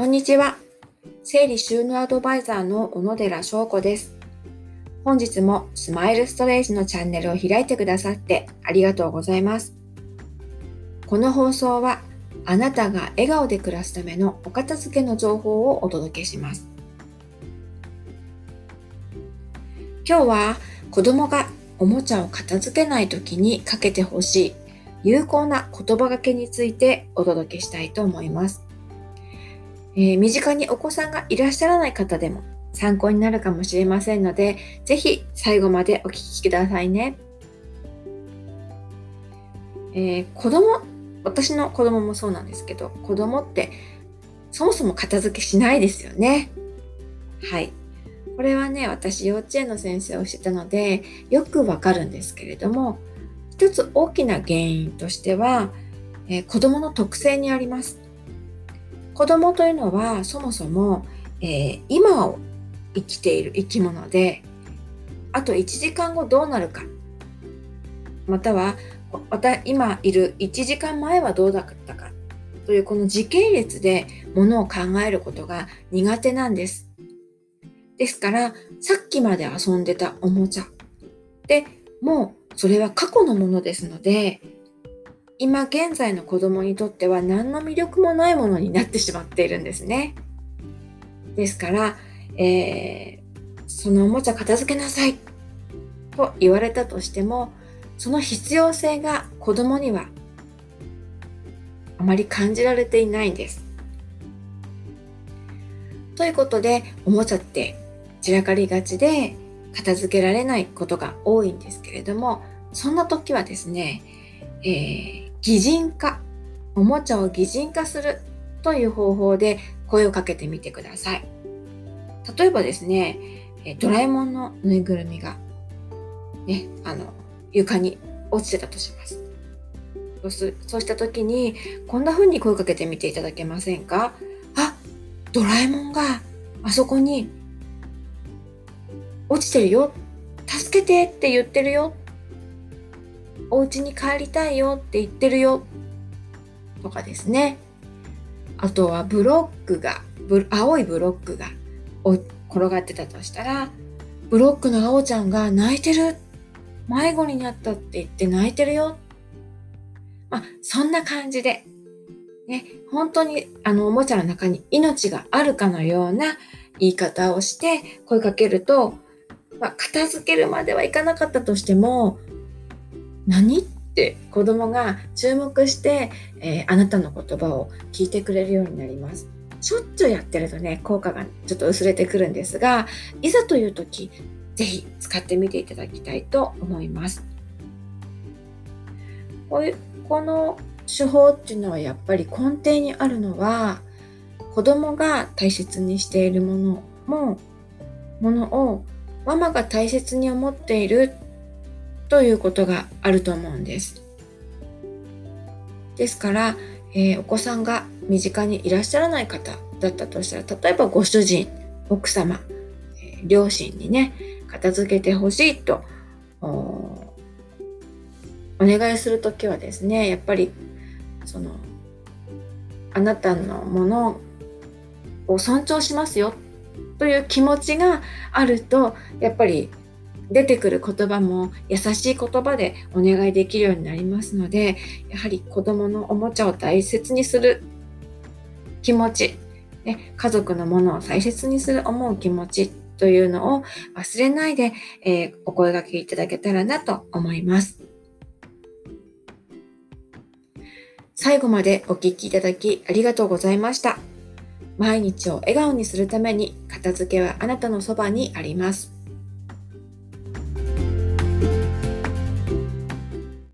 こんにちは。整理収納アドバイザーの小野寺翔子です。本日もスマイルストレージのチャンネルを開いてくださってありがとうございます。この放送はあなたが笑顔で暮らすためのお片付けの情報をお届けします。今日は子供がおもちゃを片付けない時にかけてほしい有効な言葉がけについてお届けしたいと思います。えー、身近にお子さんがいらっしゃらない方でも参考になるかもしれませんので、ぜひ最後までお聞きくださいね。えー、子供、私の子供もそうなんですけど、子供ってそもそも片付けしないですよね。はい。これはね、私幼稚園の先生をしてたので、よくわかるんですけれども、一つ大きな原因としては、えー、子供の特性にあります。子供というのはそもそも、えー、今を生きている生き物であと1時間後どうなるか。またはまた今いる1時間前はどうだったか。というこの時系列でものを考えることが苦手なんです。ですからさっきまで遊んでたおもちゃ。でもうそれは過去のものですので今現在の子供にとっては何の魅力もないものになってしまっているんですね。ですから、えー、そのおもちゃ片付けなさいと言われたとしても、その必要性が子供にはあまり感じられていないんです。ということで、おもちゃって散らかりがちで片付けられないことが多いんですけれども、そんな時はですね、えー擬人化、おもちゃを擬人化するという方法で声をかけてみてください。例えばですね、ドラえもんのぬいぐるみが、ね、あの、床に落ちてたとします。そうした時に、こんな風に声をかけてみていただけませんか？あ、ドラえもんがあそこに落ちてるよ。助けてって言ってるよ。お家に帰りたいよって言ってるよとかですね。あとはブロックが、青いブロックが転がってたとしたら、ブロックの青ちゃんが泣いてる。迷子になったって言って泣いてるよ。まあ、そんな感じで、ね、本当にあのおもちゃの中に命があるかのような言い方をして声かけると、まあ、片付けるまではいかなかったとしても、何？って子供が注目して、えー、あなたの言葉を聞いてくれるようになります。しょっちゅうやってるとね、効果がちょっと薄れてくるんですが、いざという時、ぜひ使ってみていただきたいと思います。こういうこの手法っていうのはやっぱり根底にあるのは、子供が大切にしているものも、ものをママが大切に思っているということがあると思うんです。ですから、えー、お子さんが身近にいらっしゃらない方だったとしたら、例えばご主人、奥様、えー、両親にね、片付けてほしいとお願いするときはですね、やっぱり、その、あなたのものを尊重しますよという気持ちがあると、やっぱり出てくる言葉も優しい言葉でお願いできるようになりますので、やはり子供のおもちゃを大切にする気持ち、ね、家族のものを大切にする思う気持ちというのを忘れないで、えー、お声掛けいただけたらなと思います。最後までお聴きいただきありがとうございました。毎日を笑顔にするために片付けはあなたのそばにあります。